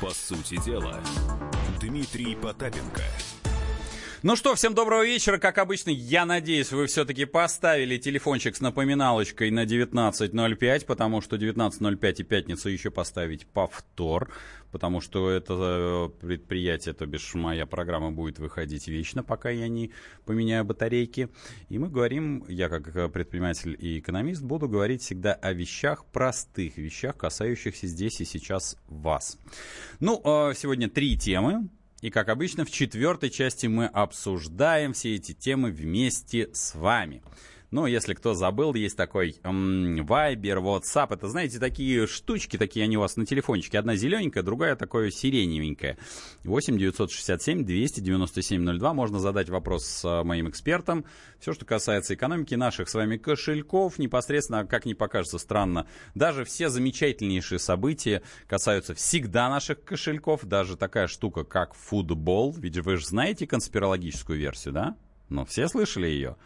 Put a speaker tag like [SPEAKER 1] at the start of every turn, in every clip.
[SPEAKER 1] По сути дела, Дмитрий Потапенко –
[SPEAKER 2] ну что, всем доброго вечера. Как обычно, я надеюсь, вы все-таки поставили телефончик с напоминалочкой на 19.05, потому что 19.05 и пятницу еще поставить повтор, потому что это э, предприятие, то бишь моя программа будет выходить вечно, пока я не поменяю батарейки. И мы говорим, я как предприниматель и экономист, буду говорить всегда о вещах, простых вещах, касающихся здесь и сейчас вас. Ну, э, сегодня три темы. И, как обычно, в четвертой части мы обсуждаем все эти темы вместе с вами. Ну, если кто забыл, есть такой эм, Viber, WhatsApp. Это, знаете, такие штучки, такие они у вас на телефончике. Одна зелененькая, другая такое сиреневенькая. 8 967 297 02. Можно задать вопрос с э, моим экспертом. Все, что касается экономики наших с вами кошельков, непосредственно, как не покажется странно, даже все замечательнейшие события касаются всегда наших кошельков. Даже такая штука, как футбол. Ведь вы же знаете конспирологическую версию, да? Ну, все слышали ее?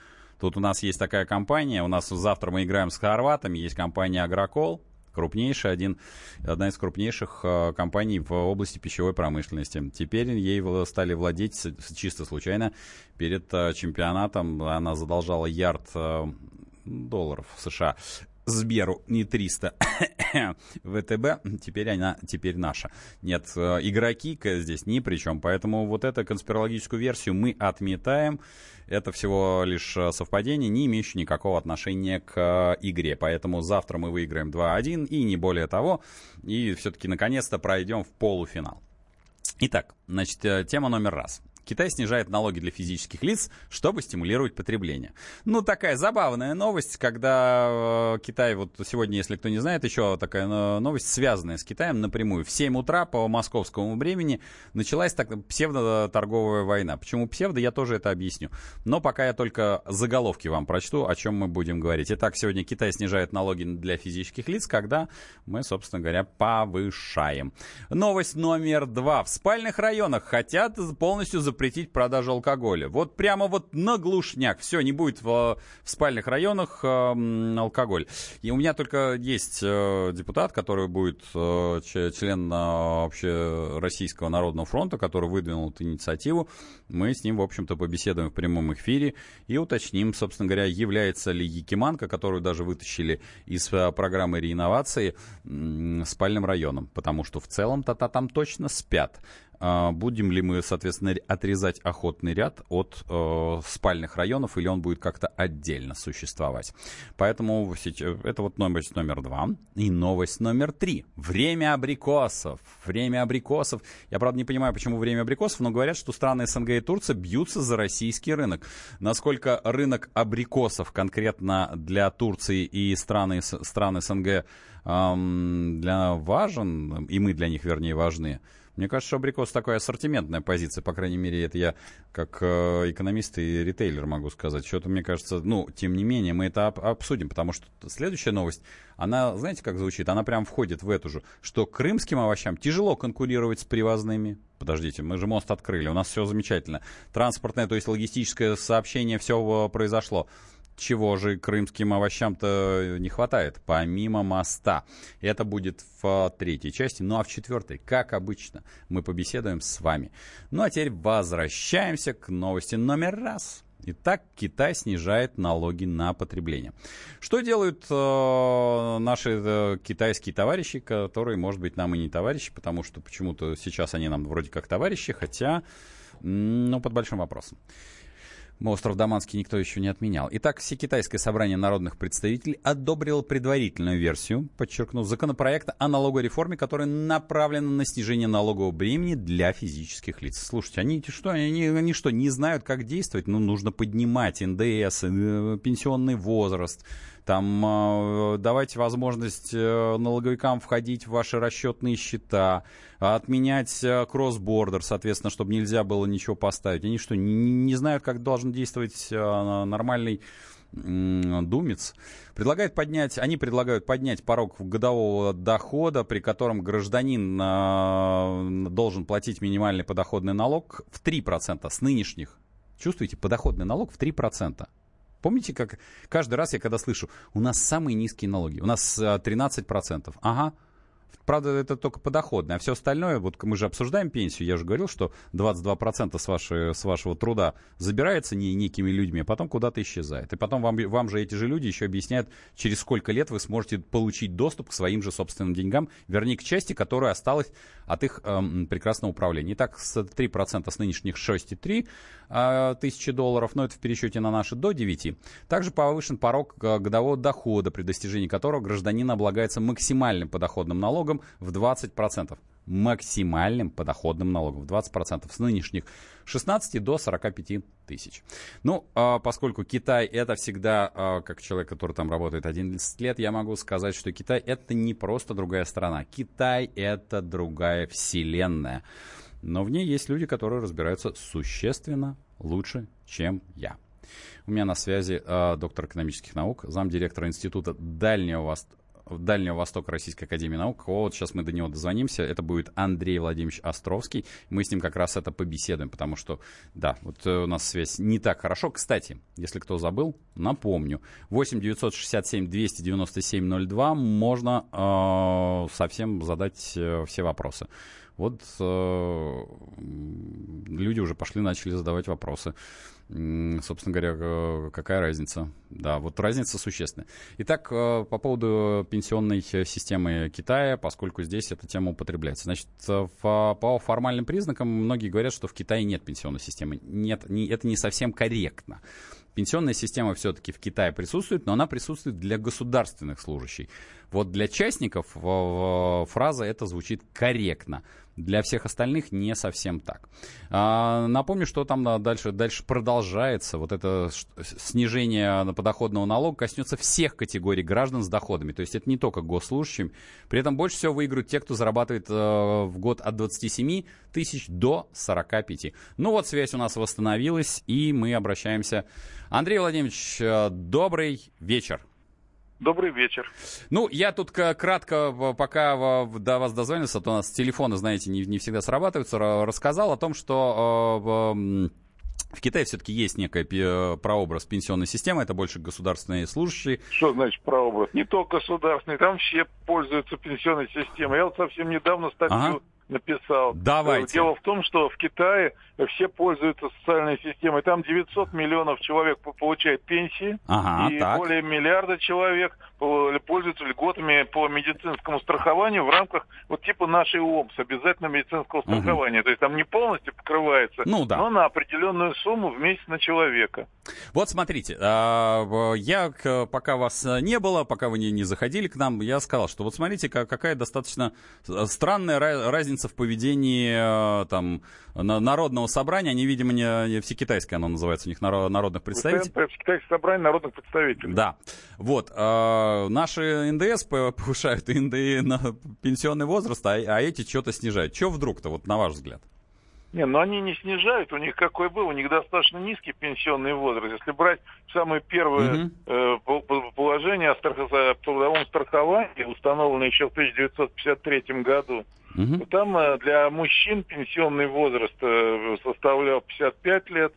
[SPEAKER 2] Тут у нас есть такая компания, у нас завтра мы играем с хорватами, есть компания Агрокол, крупнейшая, один, одна из крупнейших э, компаний в области пищевой промышленности. Теперь ей стали владеть чисто случайно перед э, чемпионатом. Она задолжала ярд э, долларов США. Сберу не 300 ВТБ, теперь она, теперь наша. Нет, э, игроки здесь ни при чем, поэтому вот эту конспирологическую версию мы отметаем. Это всего лишь э, совпадение, не имеющее никакого отношения к э, игре. Поэтому завтра мы выиграем 2-1 и не более того. И все-таки наконец-то пройдем в полуфинал. Итак, значит, тема номер раз. Китай снижает налоги для физических лиц, чтобы стимулировать потребление. Ну, такая забавная новость, когда э, Китай, вот сегодня, если кто не знает, еще такая э, новость, связанная с Китаем напрямую. В 7 утра по московскому времени началась так псевдоторговая война. Почему псевдо, я тоже это объясню. Но пока я только заголовки вам прочту, о чем мы будем говорить. Итак, сегодня Китай снижает налоги для физических лиц, когда мы, собственно говоря, повышаем. Новость номер два. В спальных районах хотят полностью запретить запретить продажу алкоголя. Вот прямо вот на глушняк. Все, не будет в, в спальных районах э, алкоголь. И у меня только есть э, депутат, который будет э, член э, Российского народного фронта, который выдвинул эту инициативу. Мы с ним, в общем-то, побеседуем в прямом эфире и уточним, собственно говоря, является ли Якиманка, которую даже вытащили из э, программы реинновации, спальным районом. Потому что в целом-то там точно спят. А, будем ли мы, соответственно, отрезать охотный ряд от э, спальных районов, или он будет как-то отдельно существовать. Поэтому это вот новость номер два. И новость номер три. Время абрикосов. Время абрикосов. Я, правда, не понимаю, почему время абрикосов, но говорят, что страны СНГ и Турция бьются за российский рынок. Насколько рынок абрикосов конкретно для Турции и страны, стран СНГ для важен, и мы для них, вернее, важны, мне кажется, что абрикос такая ассортиментная позиция, по крайней мере, это я как э, экономист и ритейлер могу сказать. Что-то, мне кажется, ну, тем не менее, мы это об- обсудим, потому что следующая новость, она, знаете, как звучит? Она прям входит в эту же, что крымским овощам тяжело конкурировать с привозными. Подождите, мы же мост открыли, у нас все замечательно. Транспортное, то есть логистическое сообщение, все произошло чего же крымским овощам-то не хватает, помимо моста. Это будет в третьей части. Ну а в четвертой, как обычно, мы побеседуем с вами. Ну а теперь возвращаемся к новости номер раз. Итак, Китай снижает налоги на потребление. Что делают э, наши э, китайские товарищи, которые, может быть, нам и не товарищи, потому что почему-то сейчас они нам вроде как товарищи, хотя, ну, под большим вопросом. Остров Даманский никто еще не отменял. Итак, Всекитайское собрание народных представителей одобрило предварительную версию, подчеркну, законопроекта о налоговой реформе, которая направлена на снижение налогового бремени для физических лиц. Слушайте, они что, они, они что, не знают, как действовать? Ну, нужно поднимать НДС, э, пенсионный возраст, там э, давайте возможность э, налоговикам входить в ваши расчетные счета, отменять э, кросс-бордер, соответственно, чтобы нельзя было ничего поставить. Они что, не, знают, как должен действовать нормальный думец, предлагает поднять, они предлагают поднять порог годового дохода, при котором гражданин должен платить минимальный подоходный налог в 3% с нынешних. Чувствуете, подоходный налог в 3%. Помните, как каждый раз я когда слышу, у нас самые низкие налоги, у нас 13%. А, ага, Правда, это только подоходное, а все остальное, вот мы же обсуждаем пенсию, я уже говорил, что 22% с, вашей, с вашего труда забирается не, некими людьми, а потом куда-то исчезает. И потом вам, вам же эти же люди еще объясняют, через сколько лет вы сможете получить доступ к своим же собственным деньгам, вернее, к части, которая осталась от их эм, прекрасного управления. Итак, с 3% с нынешних 6,3 э, тысячи долларов, но это в пересчете на наши до 9. Также повышен порог э, годового дохода, при достижении которого гражданин облагается максимальным подоходным налогом, налогом в 20%. Максимальным подоходным налогом в 20%. С нынешних 16 до 45 тысяч. Ну, а, поскольку Китай это всегда, а, как человек, который там работает 11 лет, я могу сказать, что Китай это не просто другая страна. Китай это другая вселенная. Но в ней есть люди, которые разбираются существенно лучше, чем я. У меня на связи э, доктор экономических наук, замдиректора Института Дальнего Востока Дальнего Востока Российской Академии Наук. Вот сейчас мы до него дозвонимся. Это будет Андрей Владимирович Островский. Мы с ним как раз это побеседуем, потому что, да, вот э, у нас связь не так хорошо. Кстати, если кто забыл, напомню. 8 967 297 02 можно э, совсем задать э, все вопросы. Вот э, люди уже пошли, начали задавать вопросы собственно говоря, какая разница? Да, вот разница существенная. Итак, э, по поводу пенсионной системы Китая, поскольку здесь эта тема употребляется. Значит, по формальным признакам многие говорят, что в Китае нет пенсионной системы. Нет, не, это не совсем корректно. Пенсионная система все-таки в Китае присутствует, но она присутствует для государственных служащих. Вот для частников фраза эта звучит корректно. Для всех остальных не совсем так. А, напомню, что там дальше, дальше продолжается. Вот это снижение подоходного налога коснется всех категорий граждан с доходами. То есть это не только госслужащим. При этом больше всего выиграют те, кто зарабатывает э, в год от 27 тысяч до 45. Ну вот связь у нас восстановилась, и мы обращаемся. Андрей Владимирович, э, добрый вечер.
[SPEAKER 3] Добрый вечер.
[SPEAKER 2] Ну, я тут кратко, пока до вас дозвонился, то у нас телефоны, знаете, не, не всегда срабатываются, рассказал о том, что э, в Китае все-таки есть некая прообраз пенсионной системы, это больше государственные служащие.
[SPEAKER 3] Что значит прообраз? Не только государственные, там все пользуются пенсионной системой. Я вот совсем недавно статью ага написал.
[SPEAKER 2] Давайте.
[SPEAKER 3] Дело в том, что в Китае все пользуются социальной системой. Там 900 миллионов человек получают пенсии,
[SPEAKER 2] ага,
[SPEAKER 3] и
[SPEAKER 2] так.
[SPEAKER 3] более миллиарда человек пользуются льготами по медицинскому страхованию в рамках вот типа нашей ОМС, обязательно медицинского страхования. Угу. То есть там не полностью покрывается,
[SPEAKER 2] ну, да.
[SPEAKER 3] но на определенную сумму в месяц на человека.
[SPEAKER 2] Вот смотрите, а, я пока вас не было, пока вы не заходили к нам, я сказал, что вот смотрите, какая достаточно странная разница в поведении э, там народного собрания, они, видимо, не всекитайское оно называется, у них народных представителей.
[SPEAKER 3] Всекитайское собрание народных представителей.
[SPEAKER 2] Да. Вот. Э, наши НДС повышают НДИ на пенсионный возраст, а, а эти что-то снижают. Чего вдруг-то, вот на ваш взгляд?
[SPEAKER 3] Не, но они не снижают, у них какой был, у них достаточно низкий пенсионный возраст. Если брать самое первое uh-huh. э, положение о, страх... о трудовом страховании, установленное еще в 1953 году, то там э, для мужчин пенсионный возраст э, составлял 55 лет,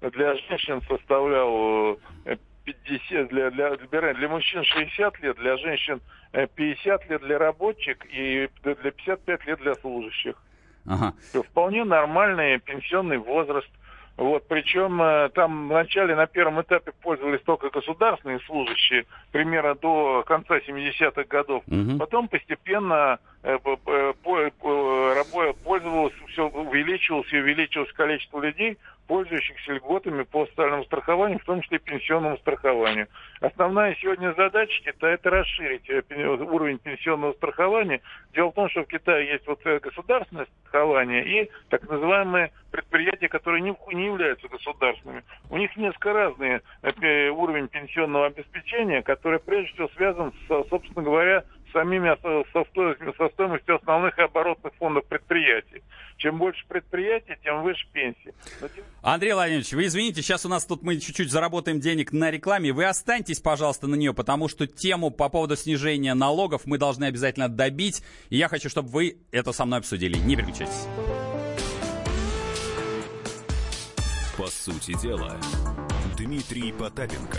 [SPEAKER 3] для женщин составлял 50, э, для, для, для, для мужчин 60 лет, для женщин 50 э, лет для рабочих и для 55 лет для служащих.
[SPEAKER 2] Ага.
[SPEAKER 3] Вполне нормальный пенсионный возраст. Вот, причем там вначале на первом этапе пользовались только государственные служащие, примерно до конца 70-х годов.
[SPEAKER 2] Угу.
[SPEAKER 3] Потом постепенно пользовалось, все увеличивалось и увеличивалось количество людей, пользующихся льготами по социальному страхованию, в том числе и пенсионному страхованию. Основная сегодня задача Китая – это расширить э, уровень пенсионного страхования. Дело в том, что в Китае есть вот э, государственное страхование и так называемые предприятия, которые не, являются государственными. У них несколько разный э, уровень пенсионного обеспечения, который прежде всего связан, с, собственно говоря, самими со стоимостью, со стоимостью основных и оборотных фондов предприятий. Чем больше предприятий, тем выше пенсии.
[SPEAKER 2] Тем... Андрей Владимирович, вы извините, сейчас у нас тут мы чуть-чуть заработаем денег на рекламе. Вы останьтесь, пожалуйста, на нее, потому что тему по поводу снижения налогов мы должны обязательно добить. И я хочу, чтобы вы это со мной обсудили. Не переключайтесь.
[SPEAKER 1] По сути дела, Дмитрий Потапенко.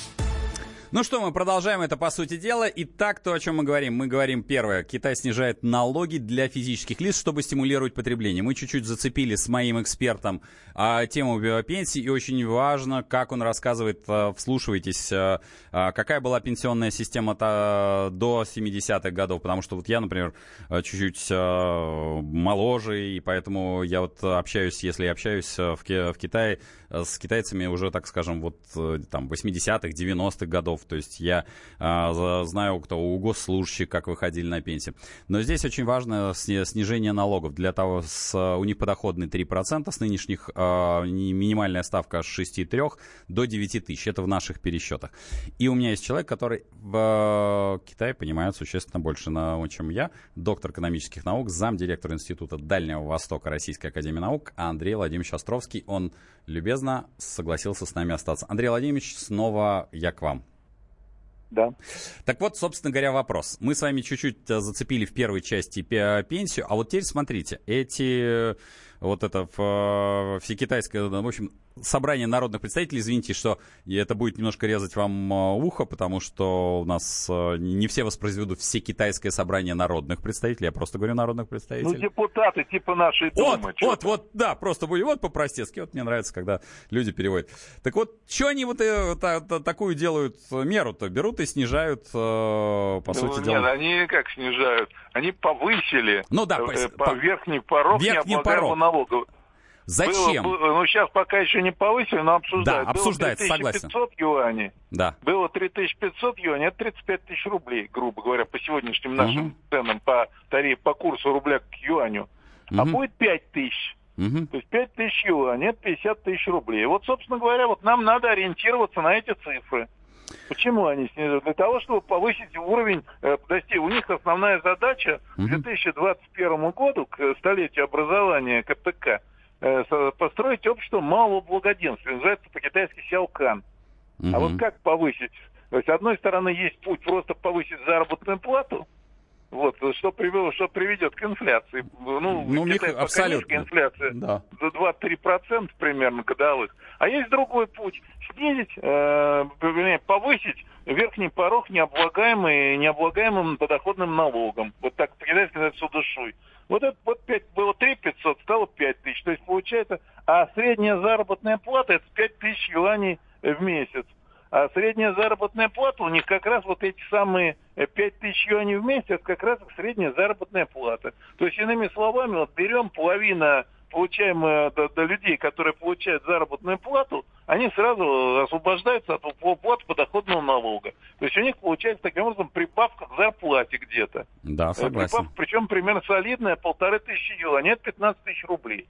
[SPEAKER 2] Ну что, мы продолжаем это по сути дела. Итак, то, о чем мы говорим. Мы говорим, первое, Китай снижает налоги для физических лиц, чтобы стимулировать потребление. Мы чуть-чуть зацепили с моим экспертом а, тему пенсии, и очень важно, как он рассказывает, а, вслушивайтесь, а, а, какая была пенсионная система а, до 70-х годов, потому что вот я, например, а, чуть-чуть а, моложе, и поэтому я вот общаюсь, если я общаюсь в, в Китае с китайцами уже, так скажем, вот там 80-х, 90-х годов. То есть я а, знаю, кто у госслужащих, как выходили на пенсию. Но здесь очень важно снижение налогов. Для того, с, у них подоходный 3%, с нынешних а, минимальная ставка с 6,3 до 9 тысяч. Это в наших пересчетах. И у меня есть человек, который в а, Китае понимает существенно больше, на, чем я. Доктор экономических наук, замдиректора Института Дальнего Востока Российской Академии Наук Андрей Владимирович Островский. Он любезно согласился с нами остаться. Андрей Владимирович, снова я к вам.
[SPEAKER 3] Да.
[SPEAKER 2] Так вот, собственно говоря, вопрос. Мы с вами чуть-чуть э, зацепили в первой части пенсию, а вот теперь смотрите, эти вот это в, всекитайское, в общем, собрание народных представителей, извините, что это будет немножко резать вам а, ухо, потому что у нас а, не все воспроизведут все китайское собрание народных представителей, я просто говорю народных представителей.
[SPEAKER 3] Ну, депутаты типа нашей
[SPEAKER 2] Думы. Вот, вот, вот, да, просто будет, вот по-простецки, вот мне нравится, когда люди переводят. Так вот, что они вот э, та, та, такую делают меру-то, берут и снижают, э, по ну, сути
[SPEAKER 3] нет,
[SPEAKER 2] дела?
[SPEAKER 3] Нет, они как снижают? Они повысили
[SPEAKER 2] ну, да,
[SPEAKER 3] э, по, по верхний порог
[SPEAKER 2] верхний порог.
[SPEAKER 3] Налога.
[SPEAKER 2] Зачем?
[SPEAKER 3] Было, было, ну, сейчас пока еще не повысили, но обсуждают.
[SPEAKER 2] Да, обсуждается,
[SPEAKER 3] было 3500 согласен. юаней.
[SPEAKER 2] Да.
[SPEAKER 3] Было 3500 юаней, это 35 тысяч рублей, грубо говоря, по сегодняшним нашим угу. ценам, по тарифу, по курсу рубля к юаню. Угу. А будет 5 тысяч. Угу. То есть 5 тысяч юаней, это 50 тысяч рублей. Вот, собственно говоря, вот нам надо ориентироваться на эти цифры. Почему они снижают? Для того, чтобы повысить уровень, э, подожди, у них основная задача к 2021 году, к столетию образования КПК, Э, построить общество малого благоденствия. Называется по-китайски сяокан. А вот как повысить? То есть, с одной стороны, есть путь просто повысить заработную плату, вот, что привело, что приведет к инфляции.
[SPEAKER 2] Ну, ну них абсолютно.
[SPEAKER 3] инфляция да. до 2-3% примерно годовых. А есть другой путь. Снизить, э, повысить верхний порог необлагаемый, необлагаемым подоходным налогом. Вот так по-китайски называется душой. Вот это вот 5, было 3 500, стало 5 тысяч. То есть получается, а средняя заработная плата это 5 тысяч юаней в месяц. А средняя заработная плата у них как раз вот эти самые 5 э, тысяч юаней в месяц, это как раз средняя заработная плата. То есть, иными словами, вот берем половина получаемая до, до людей, которые получают заработную плату, они сразу освобождаются от уплаты подоходного налога. То есть у них получается таким образом прибавка к зарплате где-то.
[SPEAKER 2] Да, согласен. Прибавка,
[SPEAKER 3] причем примерно солидная, полторы тысячи юаней, это 15 тысяч рублей.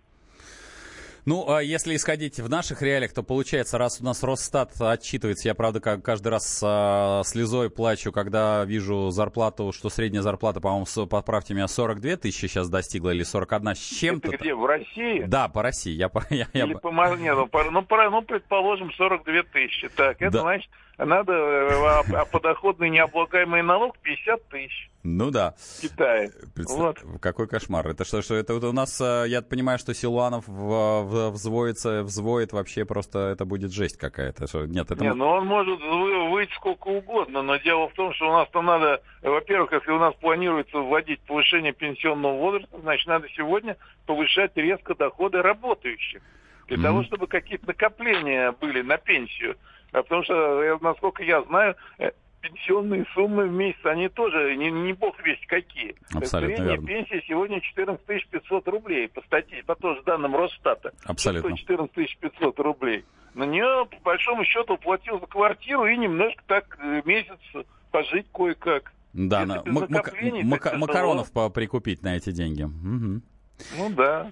[SPEAKER 2] Ну, а если исходить в наших реалиях, то получается, раз у нас Росстат отчитывается, я, правда, каждый раз а, слезой плачу, когда вижу зарплату, что средняя зарплата, по-моему, поправьте меня, 42 тысячи сейчас достигла или 41 с чем-то.
[SPEAKER 3] Это где, в России?
[SPEAKER 2] Да, по России. Я, я,
[SPEAKER 3] или я... по Нет, ну, по, ну, по, ну, предположим, 42 тысячи. Так, это да. значит, надо, э, а, а подоходный необлагаемый налог 50 тысяч.
[SPEAKER 2] Ну да.
[SPEAKER 3] В Китае.
[SPEAKER 2] Представ... Вот. Какой кошмар. Это что, что это вот у нас, э, я понимаю, что Силуанов взвоится, взвоет вообще просто, это будет жесть какая-то. Нет, это...
[SPEAKER 3] Не, ну он может выйти сколько угодно, но дело в том, что у нас-то надо, во-первых, если у нас планируется вводить повышение пенсионного возраста, значит, надо сегодня повышать резко доходы работающих. Для mm-hmm. того, чтобы какие-то накопления были на пенсию. А потому что, э, насколько я знаю, э, пенсионные суммы в месяц, они тоже не, не бог весть какие.
[SPEAKER 2] Абсолютно
[SPEAKER 3] Средняя
[SPEAKER 2] верно.
[SPEAKER 3] пенсия сегодня 14 500 рублей по статье, по тоже данным Росстата.
[SPEAKER 2] Абсолютно.
[SPEAKER 3] 14 500 рублей. На нее, по большому счету, платил за квартиру и немножко так э, месяц пожить кое-как.
[SPEAKER 2] Да, на, мак- мак- макаронов прикупить на эти деньги. Угу.
[SPEAKER 3] Ну да.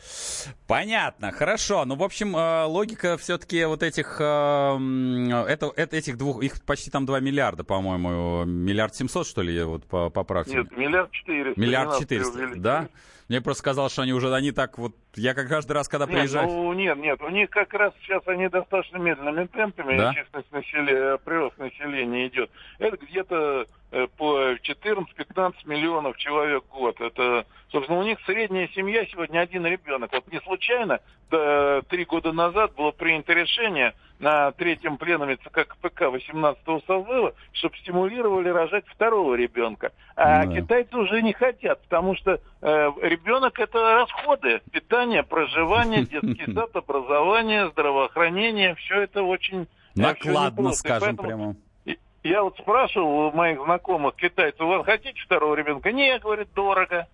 [SPEAKER 2] Понятно, хорошо. Ну, в общем, э, логика все-таки вот этих, э, это, это, этих двух, их почти там 2 миллиарда, по-моему, миллиард семьсот, что ли, вот по, поправьте.
[SPEAKER 3] Нет, миллиард четыреста.
[SPEAKER 2] Миллиард четыреста, да? Мне просто сказал, что они уже, они так вот, я как каждый раз, когда
[SPEAKER 3] нет,
[SPEAKER 2] приезжаю...
[SPEAKER 3] Ну, нет, нет, у них как раз сейчас они достаточно медленными темпами,
[SPEAKER 2] да?
[SPEAKER 3] численность населения, прирост населения идет. Это где-то э, по 14-15 миллионов человек в год. Это, собственно, у них средняя семья сегодня один ребенок. Вот не случайно, три года назад было принято решение на третьем пленуме ЦК КПК 18-го созыва, чтобы стимулировали рожать второго ребенка. А да. китайцы уже не хотят, потому что э, ребенок это расходы. Питание, проживание, детский сад, образование, здравоохранение. Все это очень...
[SPEAKER 2] Накладно, скажем прямо.
[SPEAKER 3] Я вот спрашивал у моих знакомых китайцев, вы хотите второго ребенка? Не, говорит, дорого.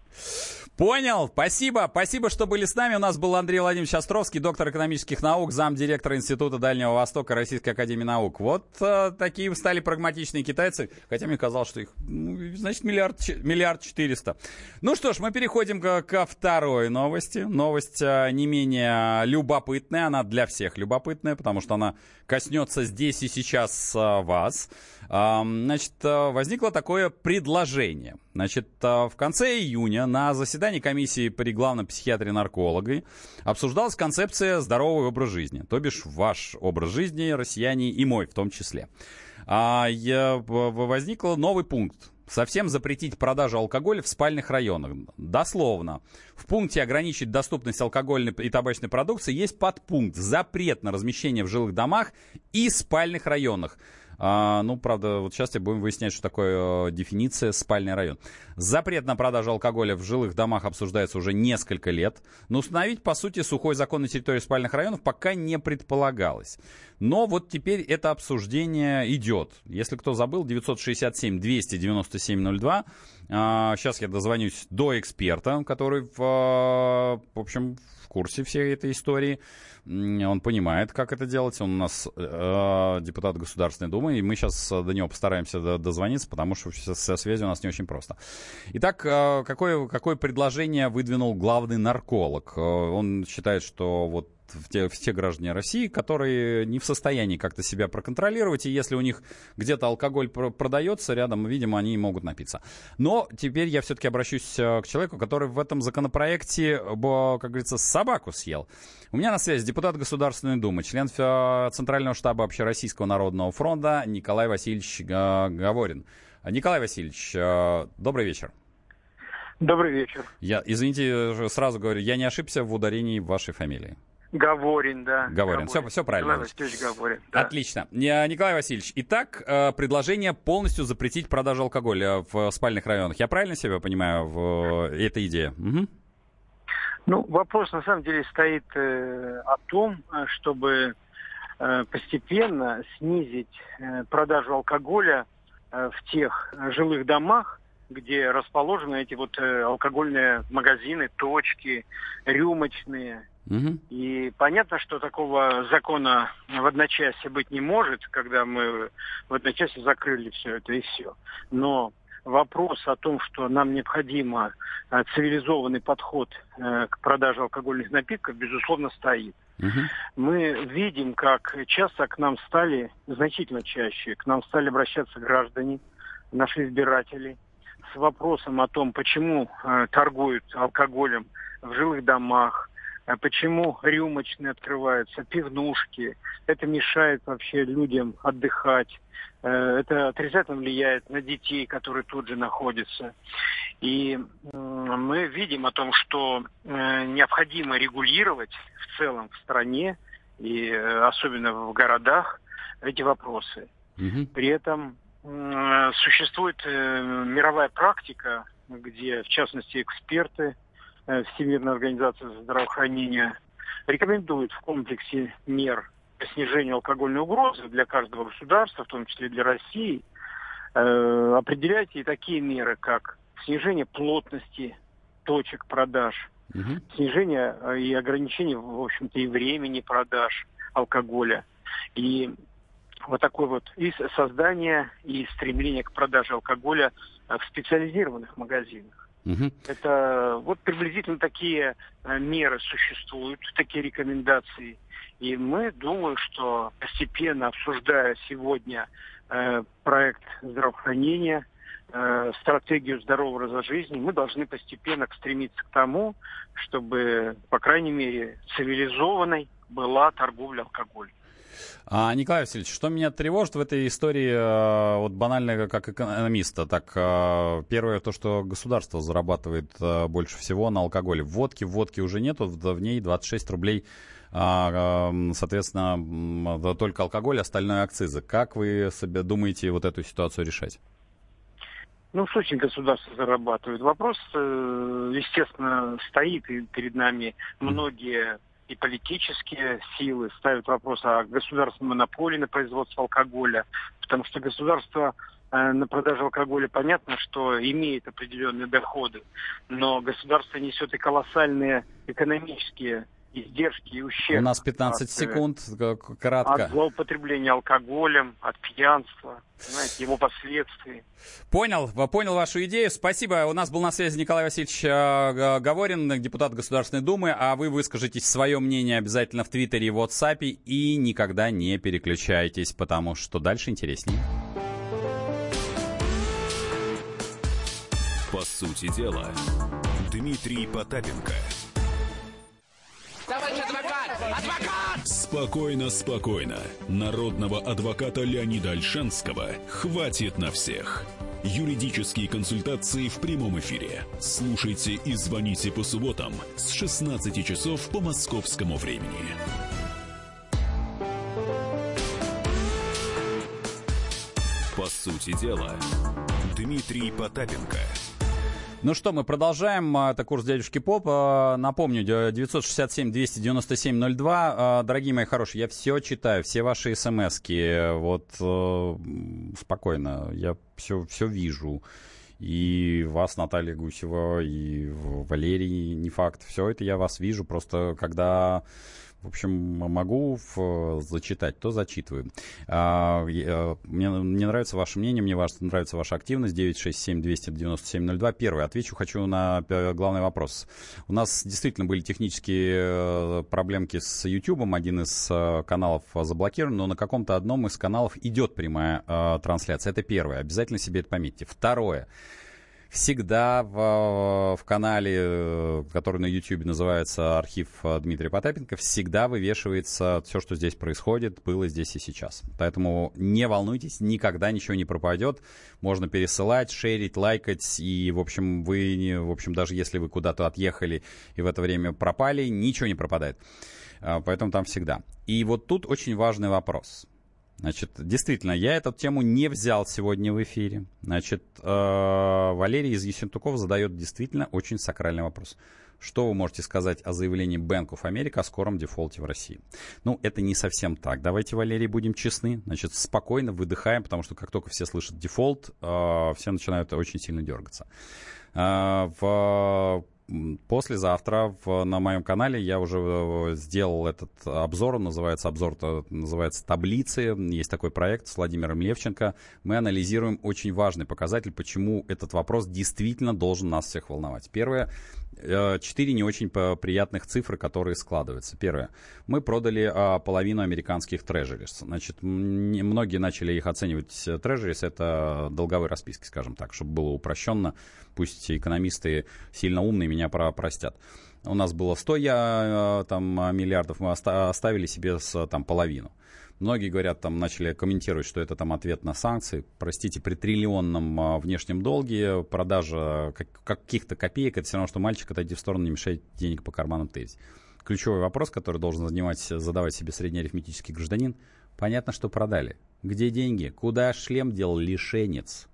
[SPEAKER 2] Понял, спасибо. Спасибо, что были с нами. У нас был Андрей Владимирович Островский, доктор экономических наук, замдиректора Института Дальнего Востока Российской Академии Наук. Вот э, такие стали прагматичные китайцы, хотя мне казалось, что их, ну, значит, миллиард, миллиард четыреста. Ну что ж, мы переходим ко, ко второй новости. Новость э, не менее любопытная, она для всех любопытная, потому что она коснется здесь и сейчас э, вас. Значит, э, возникло такое предложение. Значит, э, в конце июня на заседании комиссии при главном психиатре наркологой обсуждалась концепция здорового образа жизни, то бишь ваш образ жизни, россияне и мой в том числе. А возникл новый пункт совсем запретить продажу алкоголя в спальных районах. Дословно. В пункте ограничить доступность алкогольной и табачной продукции есть подпункт запрет на размещение в жилых домах и спальных районах. А, ну, правда, вот сейчас будем выяснять, что такое э, дефиниция спальный район. Запрет на продажу алкоголя в жилых домах обсуждается уже несколько лет, но установить, по сути, сухой закон на территории спальных районов пока не предполагалось. Но вот теперь это обсуждение идет. Если кто забыл, 967-297-02. А, сейчас я дозвонюсь до эксперта, который, в, в общем, в курсе всей этой истории. Он понимает, как это делать. Он у нас э, депутат Государственной Думы, и мы сейчас до него постараемся дозвониться, потому что со связью у нас не очень просто. Итак, э, какое, какое предложение выдвинул главный нарколог? Э, он считает, что вот в те, в те граждане России, которые не в состоянии как-то себя проконтролировать, и если у них где-то алкоголь продается рядом, видимо, они могут напиться. Но теперь я все-таки обращусь э, к человеку, который в этом законопроекте, как говорится, собаку съел. У меня на связи депутат Государственной Думы, член Центрального штаба Общероссийского народного фронта Николай Васильевич Говорин. Николай Васильевич, э, добрый вечер.
[SPEAKER 4] Добрый вечер.
[SPEAKER 2] Я, извините, сразу говорю, я не ошибся в ударении вашей фамилии.
[SPEAKER 4] Говорин, да.
[SPEAKER 2] Говорин, все, все правильно.
[SPEAKER 4] Николай Васильевич Говорин, да.
[SPEAKER 2] Отлично. Николай Васильевич, итак, э, предложение полностью запретить продажу алкоголя в спальных районах. Я правильно себя понимаю в э, этой идее? Угу.
[SPEAKER 4] Ну, вопрос на самом деле стоит э, о том, чтобы э, постепенно снизить э, продажу алкоголя э, в тех жилых домах, где расположены эти вот э, алкогольные магазины, точки, рюмочные. Угу. И понятно, что такого закона в одночасье быть не может, когда мы в одночасье закрыли все это и все. Но вопрос о том, что нам необходимо э, цивилизованный подход э, к продаже алкогольных напитков, безусловно, стоит. Угу. Мы видим, как часто к нам стали, значительно чаще, к нам стали обращаться граждане, наши избиратели, с вопросом о том, почему э, торгуют алкоголем в жилых домах, почему рюмочные открываются, пивнушки. Это мешает вообще людям отдыхать. Э, это отрицательно влияет на детей, которые тут же находятся. И мы видим о том, что э, необходимо регулировать в целом в стране и э, особенно в городах эти вопросы. Угу. При этом существует мировая практика, где, в частности, эксперты э, Всемирной организации здравоохранения рекомендуют в комплексе мер по снижению алкогольной угрозы для каждого государства, в том числе для России, э, определять и такие меры, как снижение плотности точек продаж, угу. снижение и ограничение, в общем-то, и времени продаж алкоголя. И вот такое вот и создание, и стремление к продаже алкоголя э, в специализированных магазинах. Угу. Это вот приблизительно такие э, меры существуют, такие рекомендации. И мы думаю, что постепенно обсуждая сегодня э, проект здравоохранения, э, стратегию здорового образа жизни, мы должны постепенно стремиться к тому, чтобы, по крайней мере, цивилизованной была торговля алкоголем.
[SPEAKER 2] А, Николай Васильевич, что меня тревожит в этой истории, э, вот банально как экономиста, так э, первое то, что государство зарабатывает э, больше всего на алкоголе. Водки, водки уже нету, в ней 26 рублей а, соответственно, только алкоголь, остальное акцизы. Как вы себе думаете вот эту ситуацию решать?
[SPEAKER 4] Ну, очень государство зарабатывает. Вопрос, естественно, стоит перед нами. Многие и политические силы ставят вопрос о государственной монополии на производство алкоголя, потому что государство э, на продаже алкоголя понятно, что имеет определенные доходы, но государство несет и колоссальные экономические издержки и ущерб.
[SPEAKER 2] У нас 15 от, э, секунд, кратко.
[SPEAKER 4] От злоупотребления алкоголем, от пьянства, знаете, его последствий.
[SPEAKER 2] Понял, понял вашу идею. Спасибо. У нас был на связи Николай Васильевич э, Говорин, депутат Государственной Думы, а вы выскажитесь свое мнение обязательно в Твиттере и WhatsApp и никогда не переключайтесь, потому что дальше интереснее.
[SPEAKER 1] По сути дела, Дмитрий Потапенко –
[SPEAKER 5] адвокат!
[SPEAKER 1] Спокойно, спокойно. Народного адвоката Леонида Альшанского хватит на всех. Юридические консультации в прямом эфире. Слушайте и звоните по субботам с 16 часов по московскому времени. По сути дела, Дмитрий Потапенко –
[SPEAKER 2] ну что, мы продолжаем. А, это курс дядюшки Поп. А, напомню, 967-297-02. А, дорогие мои хорошие, я все читаю, все ваши смс-ки. Вот э, спокойно, я все, все вижу. И вас, Наталья Гусева, и Валерий, не факт. Все это я вас вижу. Просто когда в общем, могу в, зачитать, то зачитываю. А, я, мне, мне нравится ваше мнение, мне ваш, нравится ваша активность. 967-297-02. Первый. Отвечу хочу на главный вопрос. У нас действительно были технические э, проблемки с YouTube. Один из э, каналов заблокирован, но на каком-то одном из каналов идет прямая э, трансляция. Это первое. Обязательно себе это пометьте. Второе всегда в, в канале, э, который на YouTube называется «Архив Дмитрия Потапенко», всегда вывешивается все, что здесь происходит, было здесь и сейчас. Поэтому не волнуйтесь, никогда ничего не пропадет. Можно пересылать, шерить, лайкать. И, в общем, вы, в общем, даже если вы куда-то отъехали и в это время пропали, ничего не пропадает. А, поэтому там всегда. И вот тут очень важный вопрос – Значит, действительно, я эту тему не взял сегодня в эфире. Значит, э, Валерий из Ессентуков задает действительно очень сакральный вопрос. Что вы можете сказать о заявлении Bank of America о скором дефолте в России? Ну, это не совсем так. Давайте, Валерий, будем честны. Значит, спокойно выдыхаем, потому что как только все слышат дефолт, э, все начинают очень сильно дергаться. Э, в послезавтра в, на моем канале я уже э, сделал этот обзор, называется обзор, называется таблицы. Есть такой проект с Владимиром Левченко. Мы анализируем очень важный показатель, почему этот вопрос действительно должен нас всех волновать. Первое, четыре не очень приятных цифры, которые складываются. Первое. Мы продали а, половину американских трежерис. Значит, многие начали их оценивать. Э, трежерис — это долговые расписки, скажем так, чтобы было упрощенно. Пусть экономисты сильно умные меня простят. У нас было 100 я, э, там, миллиардов, мы оставили себе с, там, половину. Многие говорят, там начали комментировать, что это там ответ на санкции. Простите, при триллионном а, внешнем долге продажа как, каких-то копеек, это все равно, что мальчик отойти в сторону, не мешает денег по карманам тырить. Ключевой вопрос, который должен занимать, задавать себе среднеарифметический гражданин, понятно, что продали. Где деньги? Куда шлем делал лишенец?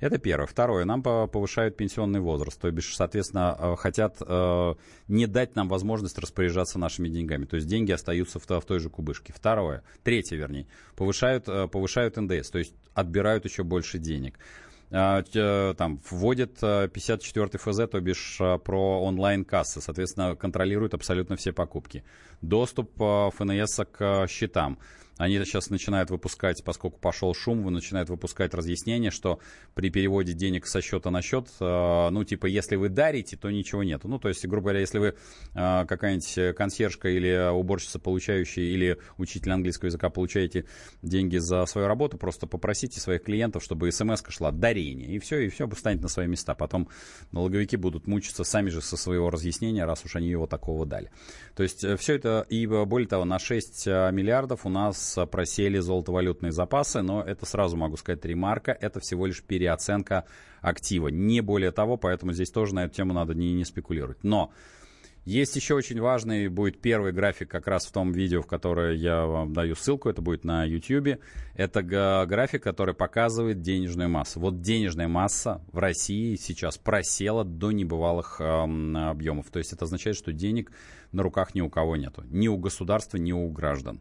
[SPEAKER 2] Это первое. Второе. Нам повышают пенсионный возраст. То бишь, соответственно, э, хотят э, не дать нам возможность распоряжаться нашими деньгами. То есть деньги остаются в, в той же кубышке. Второе. Третье, вернее. Повышают, э, повышают НДС. То есть отбирают еще больше денег там вводят 54 ФЗ, то бишь про онлайн-кассы, соответственно, контролируют абсолютно все покупки. Доступ ФНС к счетам. Они сейчас начинают выпускать, поскольку пошел шум, начинают выпускать разъяснение, что при переводе денег со счета на счет, э, ну, типа, если вы дарите, то ничего нету. Ну, то есть, грубо говоря, если вы э, какая-нибудь консьержка или уборщица, получающая, или учитель английского языка, получаете деньги за свою работу, просто попросите своих клиентов, чтобы смс шла дарение. И все, и все станет на свои места. Потом налоговики будут мучиться сами же со своего разъяснения, раз уж они его такого дали. То есть, э, все это, и более того, на 6 миллиардов у нас просели золотовалютные запасы, но это сразу могу сказать ремарка, это всего лишь переоценка актива, не более того, поэтому здесь тоже на эту тему надо не, не спекулировать. Но есть еще очень важный, будет первый график как раз в том видео, в которое я вам даю ссылку, это будет на YouTube. Это график, который показывает денежную массу. Вот денежная масса в России сейчас просела до небывалых эм, объемов. То есть это означает, что денег на руках ни у кого нету. Ни у государства, ни у граждан.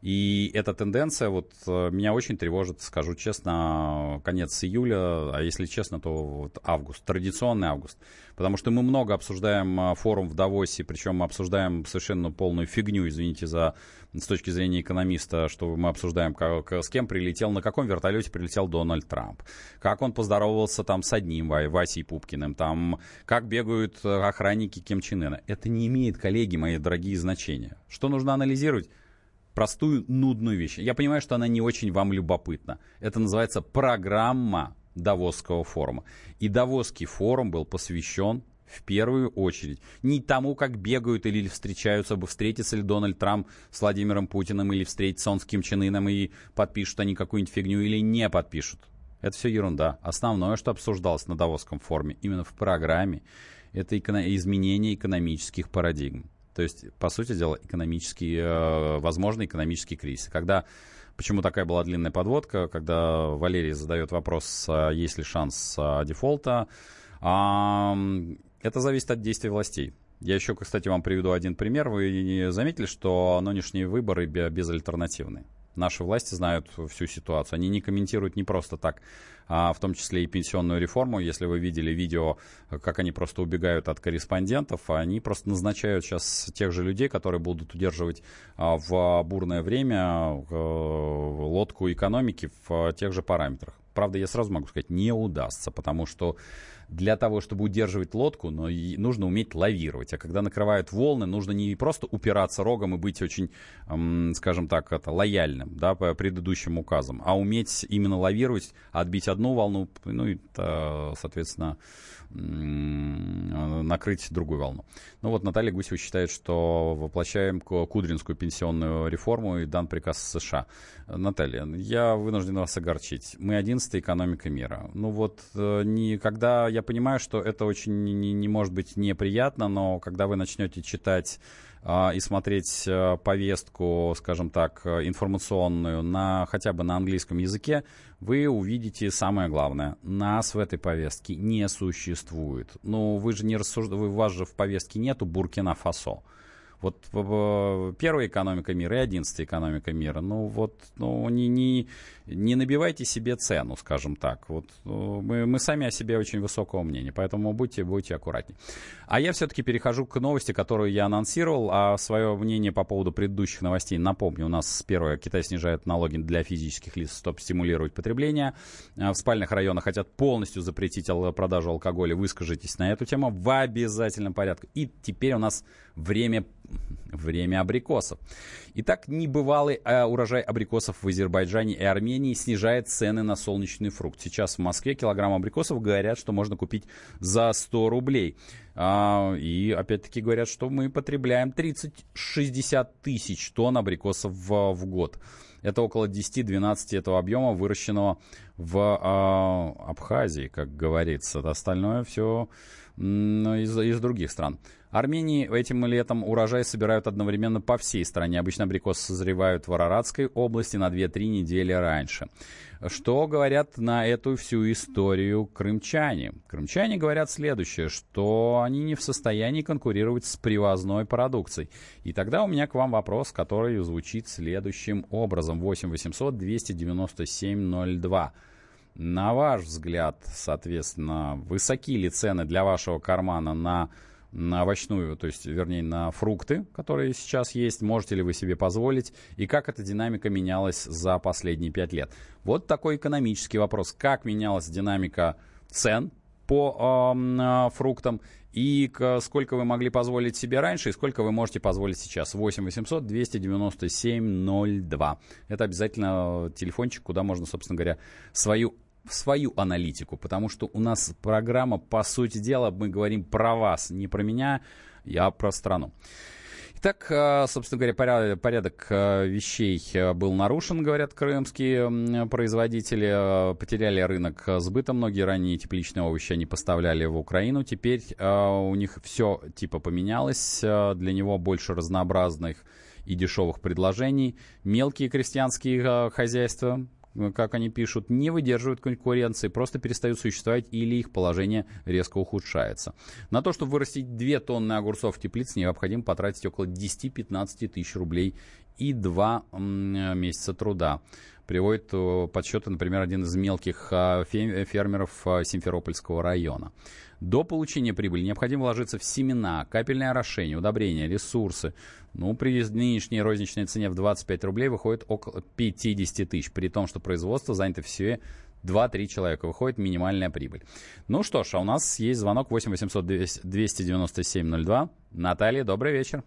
[SPEAKER 2] И эта тенденция вот э, меня очень тревожит, скажу честно, конец июля, а если честно, то вот август, традиционный август. Потому что мы много обсуждаем э, форум в Давосе, причем обсуждаем совершенно полную фигню, извините за с точки зрения экономиста, что мы обсуждаем, как, с кем прилетел, на каком вертолете прилетел Дональд Трамп, как он поздоровался там с одним Васей Пупкиным, там, как бегают э, охранники Ким Чен Ына. Это не имеет, коллеги мои дорогие, значения. Что нужно анализировать? Простую, нудную вещь. Я понимаю, что она не очень вам любопытна. Это называется программа Давосского форума. И Давосский форум был посвящен в первую очередь. Не тому, как бегают или встречаются, бы встретится ли Дональд Трамп с Владимиром Путиным, или встретится он с Ким Чен Ыном и подпишут они какую-нибудь фигню, или не подпишут. Это все ерунда. Основное, что обсуждалось на Давосском форуме, именно в программе, это эко- изменение экономических парадигм. То есть, по сути дела, экономический, э, возможный экономический кризис. Когда Почему такая была длинная подводка, когда Валерий задает вопрос, а есть ли шанс а, дефолта. Это зависит от действий властей. Я еще, кстати, вам приведу один пример. Вы заметили, что нынешние выборы безальтернативны? Наши власти знают всю ситуацию. Они не комментируют не просто так, а в том числе и пенсионную реформу. Если вы видели видео, как они просто убегают от корреспондентов, они просто назначают сейчас тех же людей, которые будут удерживать а, в бурное время э, лодку экономики в тех же параметрах. Правда, я сразу могу сказать, не удастся, потому что для того, чтобы удерживать лодку, но и нужно уметь лавировать. А когда накрывают волны, нужно не просто упираться рогом и быть очень, скажем так, это, лояльным да, по предыдущим указам, а уметь именно лавировать, отбить одну волну, ну и, соответственно, накрыть другую волну. Ну вот Наталья Гусева считает, что воплощаем Кудринскую пенсионную реформу и дан приказ США. Наталья, я вынужден вас огорчить. Мы одиннадцатая экономика мира. Ну вот, э, не, когда я понимаю, что это очень не, не может быть неприятно, но когда вы начнете читать и смотреть э, повестку, скажем так, информационную на хотя бы на английском языке, вы увидите самое главное. Нас в этой повестке не существует. Ну, вы же не рассуждаете, вас же в повестке нету Буркина-Фасо. Вот первая экономика мира и одиннадцатая экономика мира. Ну вот, ну не, не, не набивайте себе цену, скажем так. Вот ну, мы, мы сами о себе очень высокого мнения, поэтому будьте, будьте аккуратнее. А я все-таки перехожу к новости, которую я анонсировал, а свое мнение по поводу предыдущих новостей напомню. У нас первое, Китай снижает налоги для физических лиц, чтобы стимулировать потребление. А в спальных районах хотят полностью запретить продажу алкоголя. Выскажитесь на эту тему в обязательном порядке. И теперь у нас время время абрикосов. Итак, небывалый э, урожай абрикосов в Азербайджане и Армении снижает цены на солнечный фрукт. Сейчас в Москве килограмм абрикосов говорят, что можно купить за 100 рублей. А, и опять-таки говорят, что мы потребляем 30-60 тысяч тонн абрикосов в, в год. Это около 10-12 этого объема, выращенного в э, Абхазии, как говорится. Остальное все из, из других стран. Армении этим летом урожай собирают одновременно по всей стране. Обычно абрикосы созревают в Араратской области на 2-3 недели раньше. Что говорят на эту всю историю крымчане? Крымчане говорят следующее, что они не в состоянии конкурировать с привозной продукцией. И тогда у меня к вам вопрос, который звучит следующим образом. 8 800 297 02. На ваш взгляд, соответственно, высоки ли цены для вашего кармана на на овощную, то есть, вернее, на фрукты, которые сейчас есть, можете ли вы себе позволить, и как эта динамика менялась за последние пять лет. Вот такой экономический вопрос. Как менялась динамика цен по э, фруктам и к, сколько вы могли позволить себе раньше и сколько вы можете позволить сейчас. 8 800 297 02. Это обязательно телефончик, куда можно, собственно говоря, свою свою аналитику, потому что у нас программа, по сути дела, мы говорим про вас, не про меня, а про страну. Итак, э, собственно говоря, порядок э, вещей э, был нарушен, говорят крымские производители. Потеряли рынок сбыта. Многие ранние тепличные овощи они поставляли в Украину. Теперь у них все типа поменялось. Для него больше разнообразных и дешевых предложений. Мелкие крестьянские хозяйства, как они пишут, не выдерживают конкуренции, просто перестают существовать или их положение резко ухудшается. На то, чтобы вырастить 2 тонны огурцов в теплице, необходимо потратить около 10-15 тысяч рублей и 2 месяца труда. Приводит э, подсчеты, например, один из мелких а, фермеров а, Симферопольского района. До получения прибыли необходимо вложиться в семена, капельное орошение, удобрения, ресурсы. Ну, при нынешней розничной цене в 25 рублей выходит около 50 тысяч, при том, что производство занято все 2-3 человека. Выходит минимальная прибыль. Ну что ж, а у нас есть звонок 8 800 297 02. Наталья, добрый вечер.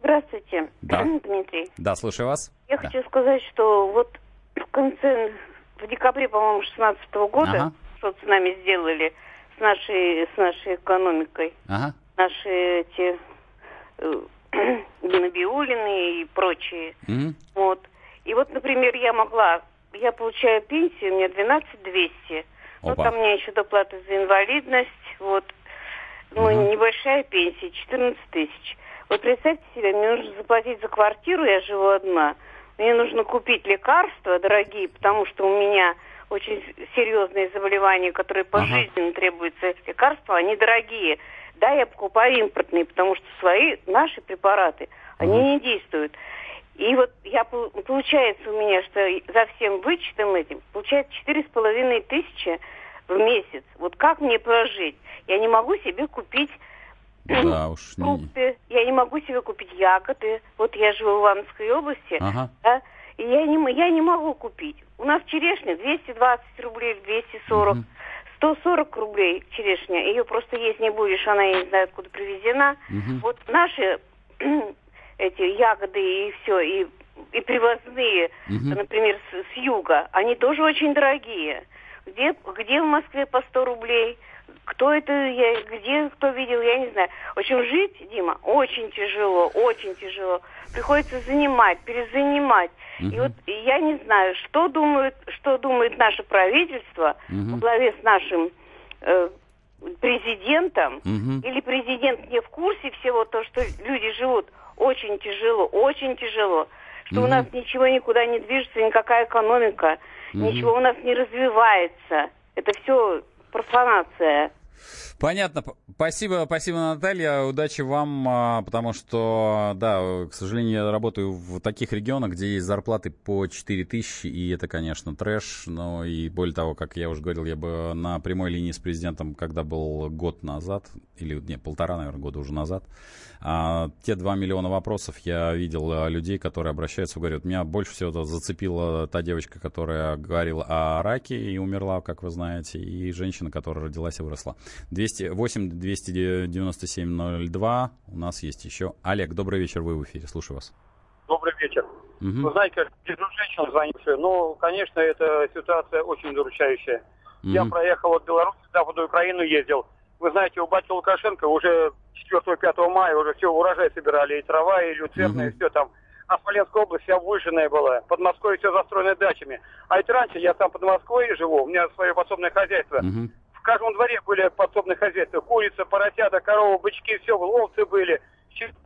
[SPEAKER 6] Здравствуйте,
[SPEAKER 2] да.
[SPEAKER 6] Дмитрий.
[SPEAKER 2] Да, слушаю вас.
[SPEAKER 6] Я
[SPEAKER 2] да.
[SPEAKER 6] хочу сказать, что вот в конце, в декабре, по-моему, 2016 года, ага. что с нами сделали – с нашей, с нашей экономикой.
[SPEAKER 2] Ага.
[SPEAKER 6] Наши эти э, Набиулины и прочие.
[SPEAKER 2] Угу.
[SPEAKER 6] Вот. И вот, например, я могла, я получаю пенсию, у меня 12 200. Ну, там у меня еще доплата за инвалидность, вот. Ну, угу. небольшая пенсия, 14 тысяч. Вот представьте себе, мне нужно заплатить за квартиру, я живу одна. Мне нужно купить лекарства дорогие, потому что у меня очень серьезные заболевания, которые пожизненно ага. требуются лекарства, они дорогие. Да, я покупаю импортные, потому что свои, наши препараты, ага. они не действуют. И вот я, получается у меня, что за всем вычетом этим, получается четыре с половиной тысячи в месяц. Вот как мне прожить? Я не могу себе купить
[SPEAKER 2] да, уж
[SPEAKER 6] фрукты, не... я не могу себе купить ягоды. Вот я живу в Ивановской области,
[SPEAKER 2] ага.
[SPEAKER 6] да, я не, я не могу купить. У нас черешня 220 рублей, 240. Угу. 140 рублей черешня. Ее просто есть не будешь, она я не знаю откуда привезена.
[SPEAKER 2] Угу.
[SPEAKER 6] Вот наши эти ягоды и все, и, и привозные, угу. например, с, с юга, они тоже очень дорогие. Где, где в Москве по 100 рублей? Кто это, я, где кто видел, я не знаю. В общем, жить, Дима, очень тяжело, очень тяжело. Приходится занимать, перезанимать. Угу. И вот я не знаю, что думает, что думает наше правительство угу. во главе с нашим э, президентом,
[SPEAKER 2] угу.
[SPEAKER 6] или президент не в курсе всего то, что люди живут очень тяжело, очень тяжело, что угу. у нас ничего никуда не движется, никакая экономика, угу. ничего у нас не развивается. Это все профанация.
[SPEAKER 2] Понятно. Спасибо, спасибо, Наталья. Удачи вам, а, потому что, да, к сожалению, я работаю в таких регионах, где есть зарплаты по 4 тысячи, и это, конечно, трэш. Но и более того, как я уже говорил, я бы на прямой линии с президентом, когда был год назад, или, не, полтора, наверное, года уже назад, а, те 2 миллиона вопросов я видел а, людей, которые обращаются, говорят, меня больше всего зацепила та девочка, которая говорила о раке и умерла, как вы знаете, и женщина, которая родилась и выросла. 208 297 02 у нас есть еще. Олег, добрый вечер, вы в эфире, слушаю вас.
[SPEAKER 7] Добрый вечер.
[SPEAKER 2] Угу.
[SPEAKER 7] Вы знаете, как женщина звонившая, ну, конечно, эта ситуация очень удручающая. Угу. Я проехал от Беларуси, в Западную Украину ездил. Вы знаете, у батьки Лукашенко уже 4-5 мая уже все урожай собирали, и трава, и люцерна, угу. и все там. А Смоленская область вся выжженная была. Под Москвой все застроено дачами. А это раньше я сам под Москвой живу, у меня свое подсобное хозяйство.
[SPEAKER 2] Угу.
[SPEAKER 7] Каждом дворе были подсобные хозяйства. Курица, поросята, коровы, бычки, все, овцы были.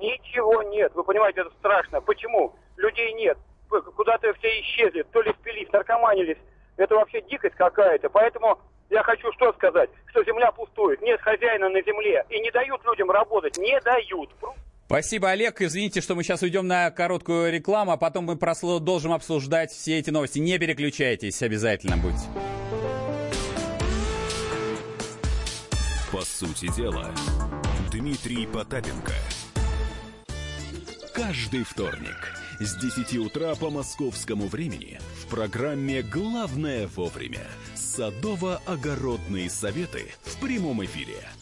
[SPEAKER 7] Ничего нет. Вы понимаете, это страшно. Почему? Людей нет. Куда-то все исчезли. То ли впились, наркоманились. Это вообще дикость какая-то. Поэтому я хочу что сказать, что земля пустует, нет хозяина на земле, и не дают людям работать, не дают.
[SPEAKER 2] Спасибо, Олег. Извините, что мы сейчас уйдем на короткую рекламу, а потом мы продолжим обсуждать все эти новости. Не переключайтесь, обязательно будьте.
[SPEAKER 1] По сути дела, Дмитрий Потапенко. Каждый вторник с 10 утра по московскому времени в программе «Главное вовремя» садово-огородные советы в прямом эфире –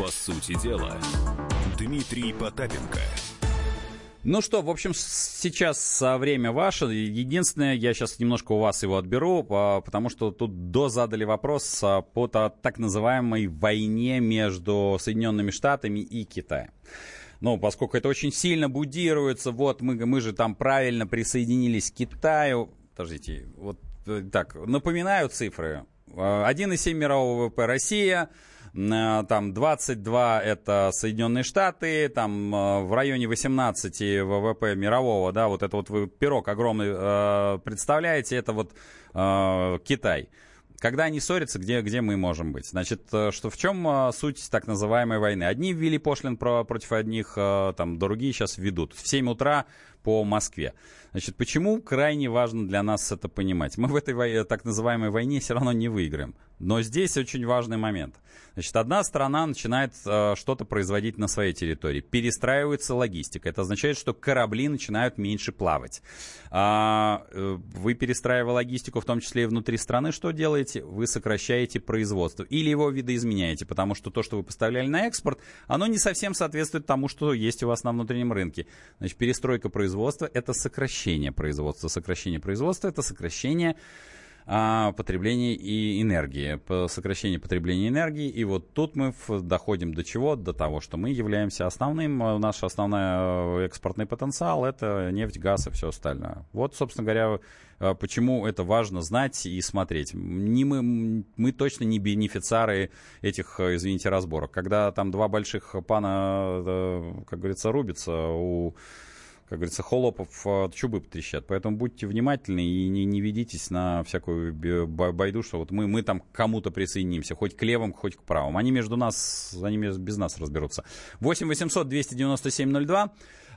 [SPEAKER 1] По сути дела, Дмитрий Потапенко.
[SPEAKER 2] Ну что, в общем, сейчас время ваше. Единственное, я сейчас немножко у вас его отберу, потому что тут до задали вопрос по так называемой войне между Соединенными Штатами и Китаем. Ну, поскольку это очень сильно будируется, вот мы, мы же там правильно присоединились к Китаю. Подождите, вот э, так, напоминаю цифры. 1,7 мирового ВВП Россия, там 22 это Соединенные Штаты, там э, в районе 18 ВВП мирового, да, вот это вот вы пирог огромный э, представляете, это вот Китай. Когда они ссорятся, где, где мы можем быть? Значит, что в чем суть так называемой войны? Одни ввели пошлин про, против одних, там, другие сейчас ведут. В 7 утра по Москве. Значит, почему крайне важно для нас это понимать? Мы в этой так называемой войне все равно не выиграем. Но здесь очень важный момент. Значит, одна страна начинает э, что-то производить на своей территории. Перестраивается логистика. Это означает, что корабли начинают меньше плавать. А, э, вы, перестраивая логистику, в том числе и внутри страны, что делаете? Вы сокращаете производство. Или его видоизменяете, потому что то, что вы поставляли на экспорт, оно не совсем соответствует тому, что есть у вас на внутреннем рынке. Значит, перестройка производства – это сокращение производства. Сокращение производства – это сокращение потребления и энергии, по сокращению потребления энергии. И вот тут мы доходим до чего? До того, что мы являемся основным, э, наш основной э, экспортный потенциал это нефть, газ и все остальное. Вот, собственно говоря, э, почему это важно знать и смотреть. Не мы, мы точно не бенефициары этих, извините, разборок. Когда там два больших пана, как говорится, рубятся у как говорится, холопов а, чубы трещат. Поэтому будьте внимательны и не, не ведитесь на всякую байду, что вот мы, мы там к кому-то присоединимся, хоть к левым, хоть к правым. Они между нас, они без нас разберутся. 8 800 297 02.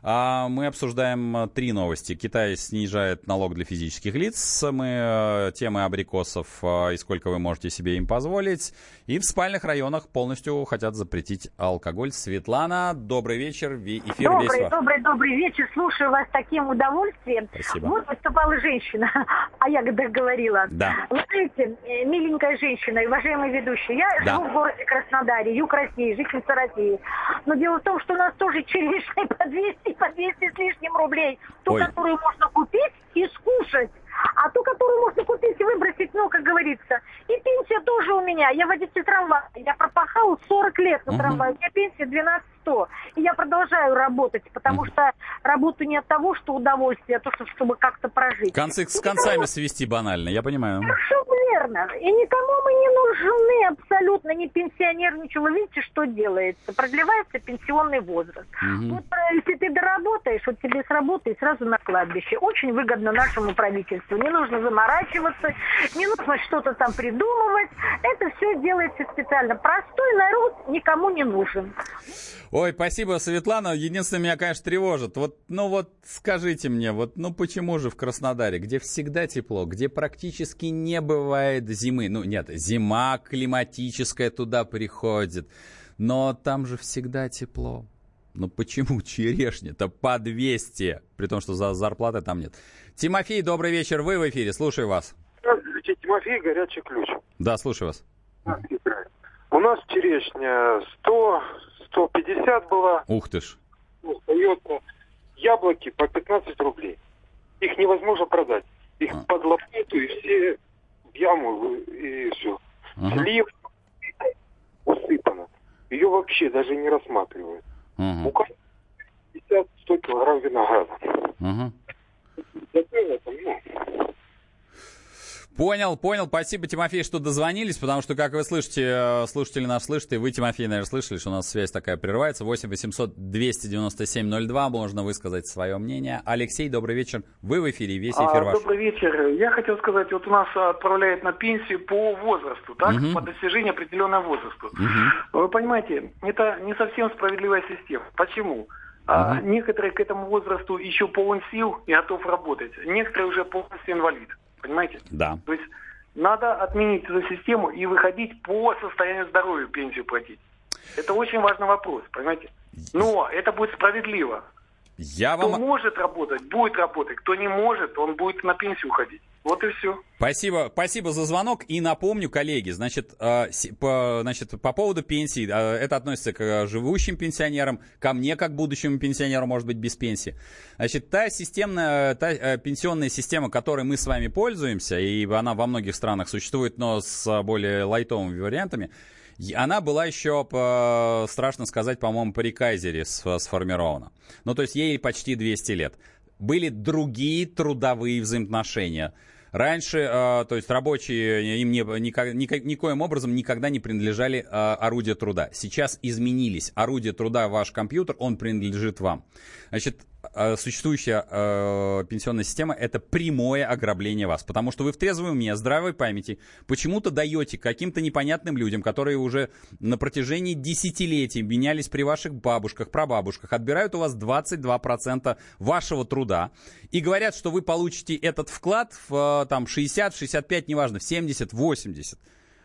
[SPEAKER 2] А мы обсуждаем э, три новости. Китай снижает налог для физических лиц. Мы э, темы абрикосов э, и сколько вы можете себе им позволить. И в спальных районах полностью хотят запретить алкоголь. Светлана, добрый вечер. Эфир
[SPEAKER 8] добрый, весь добрый, добрый вечер. Слушаю вас с таким удовольствием.
[SPEAKER 2] Спасибо.
[SPEAKER 8] Вот выступала женщина, а я когда говорила.
[SPEAKER 2] Да.
[SPEAKER 8] Вы знаете, миленькая женщина и уважаемый ведущий. Я да. живу в городе Краснодаре, юг России, жительница России. Но дело в том, что у нас тоже черешня по 200 по 200 с лишним рублей. Ту, Ой. которую можно купить и скушать. А ту, которую можно купить и выбросить, ну, как говорится. И пенсия тоже у меня. Я водитель трамвая. Я пропахал 40 лет на трамвае. У меня пенсия 12 100. И я продолжаю работать, потому что работаю не от того, что удовольствие, а то, что, чтобы как-то прожить.
[SPEAKER 2] Концы с концами свести банально, я понимаю.
[SPEAKER 8] Совершенно верно. И никому мы не нужны абсолютно, ни пенсионер, ничего. Видите, что делается? Продлевается пенсионный возраст. Угу. Вот э, если ты доработаешь, вот тебе с работы и сразу на кладбище. Очень выгодно нашему правительству. Не нужно заморачиваться, не нужно что-то там придумывать. Это все делается специально. Простой народ никому не нужен.
[SPEAKER 2] Ой, спасибо, Светлана. Единственное, меня, конечно, тревожит. Вот, ну вот скажите мне, вот, ну почему же в Краснодаре, где всегда тепло, где практически не бывает зимы, ну нет, зима климатическая туда приходит, но там же всегда тепло. Ну почему черешня-то по 200, при том, что за зарплаты там нет? Тимофей, добрый вечер, вы в эфире, слушаю вас.
[SPEAKER 9] Здравствуйте, Тимофей, горячий ключ.
[SPEAKER 2] Да, слушаю вас.
[SPEAKER 9] У нас черешня 100, 150 было.
[SPEAKER 2] Ух ты ж.
[SPEAKER 9] Остается яблоки по 15 рублей. Их невозможно продать. Их а. под лопату и все в яму и все. Ага. Слив усыпано. Ее вообще даже не рассматривают. Ага. Мука 50-100 килограмм винограда. Ага.
[SPEAKER 2] Это? Понял, понял. Спасибо, Тимофей, что дозвонились, потому что, как вы слышите, э, слушатели нас слышат, и вы, Тимофей, наверное, слышали, что у нас связь такая прерывается. 8 800 297 02, можно высказать свое мнение. Алексей, добрый вечер. Вы в эфире, весь эфир а, ваш.
[SPEAKER 10] Добрый вечер. Я хотел сказать, вот у нас отправляют на пенсию по возрасту, так? Угу. По достижению определенного возраста. Угу. Вы понимаете, это не совсем справедливая система. Почему? А некоторые к этому возрасту еще полон сил и готов работать. Некоторые уже полностью инвалид. Понимаете?
[SPEAKER 2] Да.
[SPEAKER 10] То есть надо отменить эту систему и выходить по состоянию здоровья пенсию платить. Это очень важный вопрос, понимаете? Но это будет справедливо.
[SPEAKER 2] Я
[SPEAKER 10] кто
[SPEAKER 2] вам...
[SPEAKER 10] может работать, будет работать. Кто не может, он будет на пенсию уходить. Вот и все.
[SPEAKER 2] Спасибо, спасибо за звонок. И напомню, коллеги, значит, э, по, значит, по поводу пенсии, э, это относится к живущим пенсионерам, ко мне как будущему пенсионеру, может быть, без пенсии. Значит, та системная, та э, пенсионная система, которой мы с вами пользуемся, и она во многих странах существует, но с более лайтовыми вариантами, она была еще, страшно сказать, по-моему, при Кайзере сформирована. Ну, то есть ей почти 200 лет. Были другие трудовые взаимоотношения – Раньше, э, то есть рабочие им не, никак, никак, никоим образом никогда не принадлежали э, орудия труда. Сейчас изменились. Орудие труда, ваш компьютер, он принадлежит вам. Значит, э, существующая э, пенсионная система это прямое ограбление вас. Потому что вы в трезвом уме, здравой памяти почему-то даете каким-то непонятным людям, которые уже на протяжении десятилетий менялись при ваших бабушках, прабабушках, отбирают у вас 22% вашего труда и говорят, что вы получите этот вклад в там 60, 65, неважно, в 70, 80.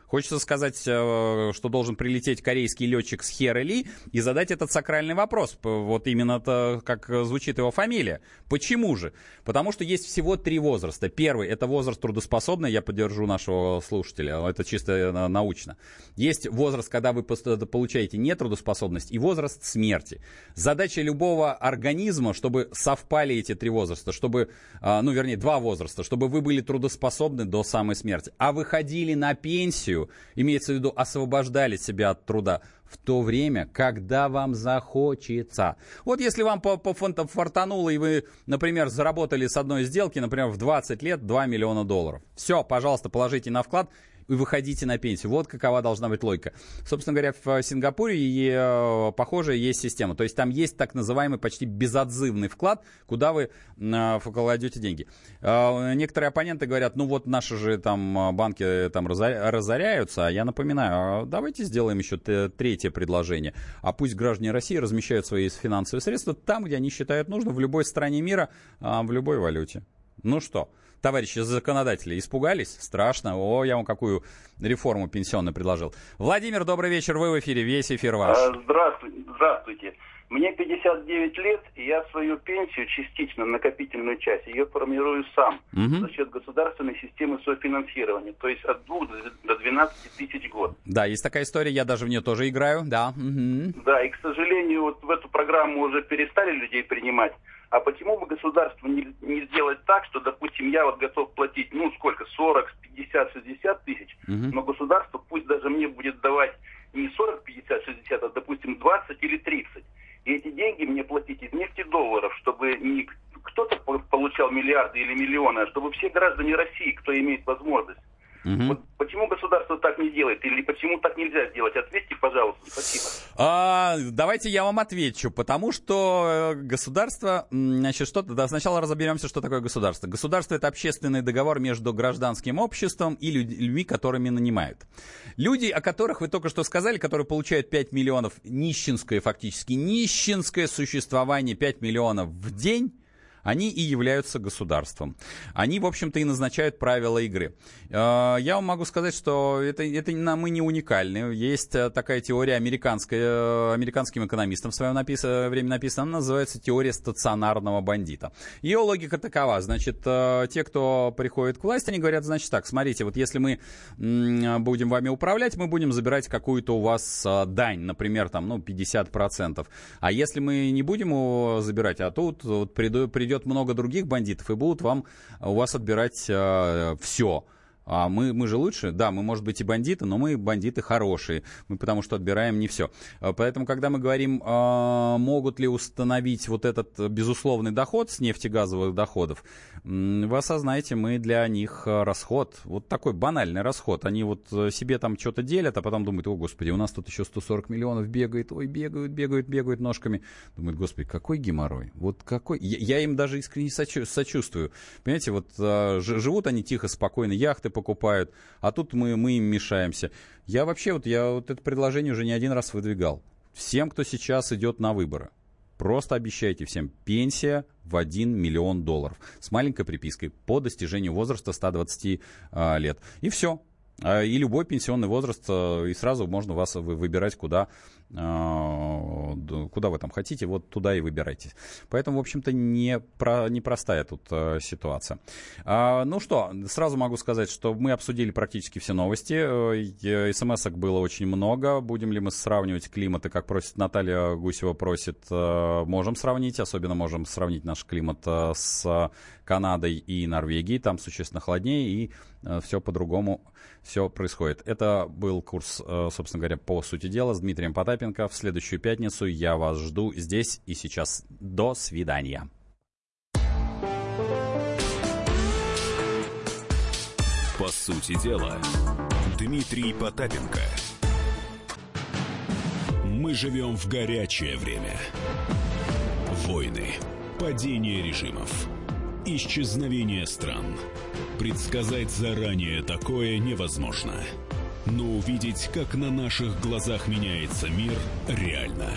[SPEAKER 2] Хочется сказать, э, что должен прилететь корейский летчик с Херели и задать этот сакральный вопрос. Вот именно то, как звучит его фамилия. Почему же? Потому что есть всего три возраста. Первый – это возраст трудоспособный, я поддержу нашего слушателя, это чисто э, научно. Есть возраст, когда вы получаете нетрудоспособность, и возраст смерти. Задача любого организма, чтобы совпали эти три возраста, чтобы, э, ну, вернее, два возраста, чтобы вы были трудоспособны до самой смерти, а выходили на пенсию, пенсию, имеется в виду освобождали себя от труда, в то время, когда вам захочется. Вот если вам по, по фонтам фартануло, и вы, например, заработали с одной сделки, например, в 20 лет 2 миллиона долларов. Все, пожалуйста, положите на вклад, и выходите на пенсию. Вот какова должна быть логика. Собственно говоря, в Сингапуре и, э, похожая есть система. То есть там есть так называемый почти безотзывный вклад, куда вы э, кладете деньги. Э, некоторые оппоненты говорят, ну вот наши же там банки там разоряются, а я напоминаю, а давайте сделаем еще третье предложение. А пусть граждане России размещают свои финансовые средства там, где они считают нужно, в любой стране мира, в любой валюте. Ну что, товарищи законодатели, испугались? Страшно. О, я вам какую реформу пенсионную предложил. Владимир, добрый вечер. Вы в эфире. Весь эфир ваш. А,
[SPEAKER 11] здравствуйте. Здравствуйте. Мне 59 лет, и я свою пенсию, частично накопительную часть, ее формирую сам угу. за счет государственной системы софинансирования, то есть от 2 до 12 тысяч год.
[SPEAKER 2] Да, есть такая история, я даже в нее тоже играю, да. Угу.
[SPEAKER 11] Да, и, к сожалению, вот в эту программу уже перестали людей принимать. А почему бы государству не, не сделать так, что, допустим, я вот готов платить, ну, сколько, 40, 50, 60 тысяч, угу. но государство пусть даже мне будет давать не 40, 50, 60, а, допустим, 20 или 30. И эти деньги мне платить из нефтедолларов, чтобы не кто-то получал миллиарды или миллионы, а чтобы все граждане России, кто имеет возможность, Угу. Вот почему государство так не делает? Или почему так нельзя сделать? Ответьте, пожалуйста. Спасибо.
[SPEAKER 2] А, давайте я вам отвечу. Потому что э, государство... Значит, что да, сначала разберемся, что такое государство. Государство — это общественный договор между гражданским обществом и людьми, которыми нанимают. Люди, о которых вы только что сказали, которые получают 5 миллионов, нищенское фактически, нищенское существование 5 миллионов в день они и являются государством. Они, в общем-то, и назначают правила игры. Э, я вам могу сказать, что это, это мы не уникальны. Есть э, такая теория американская, э, американским экономистом в своем напис... время написана, она называется теория стационарного бандита. Ее логика такова. Значит, те, кто приходит к власти, они говорят, значит так, смотрите, вот если мы будем вами управлять, мы будем забирать какую-то у вас дань, например, там, ну, 50%. А если мы не будем его забирать, а тут вот придет, придет много других бандитов и будут вам, у вас отбирать э, все А мы, мы же лучше, да, мы, может быть, и бандиты, но мы бандиты хорошие, мы потому что отбираем не все. А, поэтому, когда мы говорим, а, могут ли установить вот этот безусловный доход с нефтегазовых доходов, вы осознаете, мы для них а, расход, вот такой банальный расход. Они вот э, себе там что-то делят, а потом думают, о, господи, у нас тут еще 140 миллионов бегает, ой, бегают, бегают, бегают ножками. Думают, господи, какой геморрой, вот какой... Я, я им даже искренне сочувствую. Понимаете, вот живут они тихо, спокойно, яхты покупают, а тут мы, мы им мешаемся. Я вообще вот, я вот это предложение уже не один раз выдвигал. Всем, кто сейчас идет на выборы, просто обещайте всем пенсия в 1 миллион долларов с маленькой припиской по достижению возраста 120 а, лет. И все. А, и любой пенсионный возраст, а, и сразу можно вас выбирать, куда куда вы там хотите, вот туда и выбирайте. Поэтому, в общем-то, не про, непростая тут э, ситуация. А, ну что, сразу могу сказать, что мы обсудили практически все новости. Э, СМС-ок было очень много. Будем ли мы сравнивать климаты, как просит Наталья Гусева просит, э, можем сравнить. Особенно можем сравнить наш климат с Канадой и Норвегией. Там существенно холоднее и все по-другому все происходит. Это был курс, собственно говоря, по сути дела с Дмитрием Потапенко. Потапенко. В следующую пятницу я вас жду здесь и сейчас. До свидания.
[SPEAKER 1] По сути дела, Дмитрий Потапенко. Мы живем в горячее время. Войны, падение режимов, исчезновение стран. Предсказать заранее такое невозможно. Но увидеть, как на наших глазах меняется мир, реально.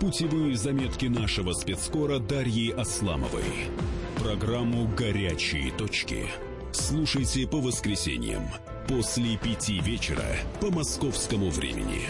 [SPEAKER 1] Путевые заметки нашего спецкора Дарьи Асламовой. Программу «Горячие точки». Слушайте по воскресеньям после пяти вечера по московскому времени.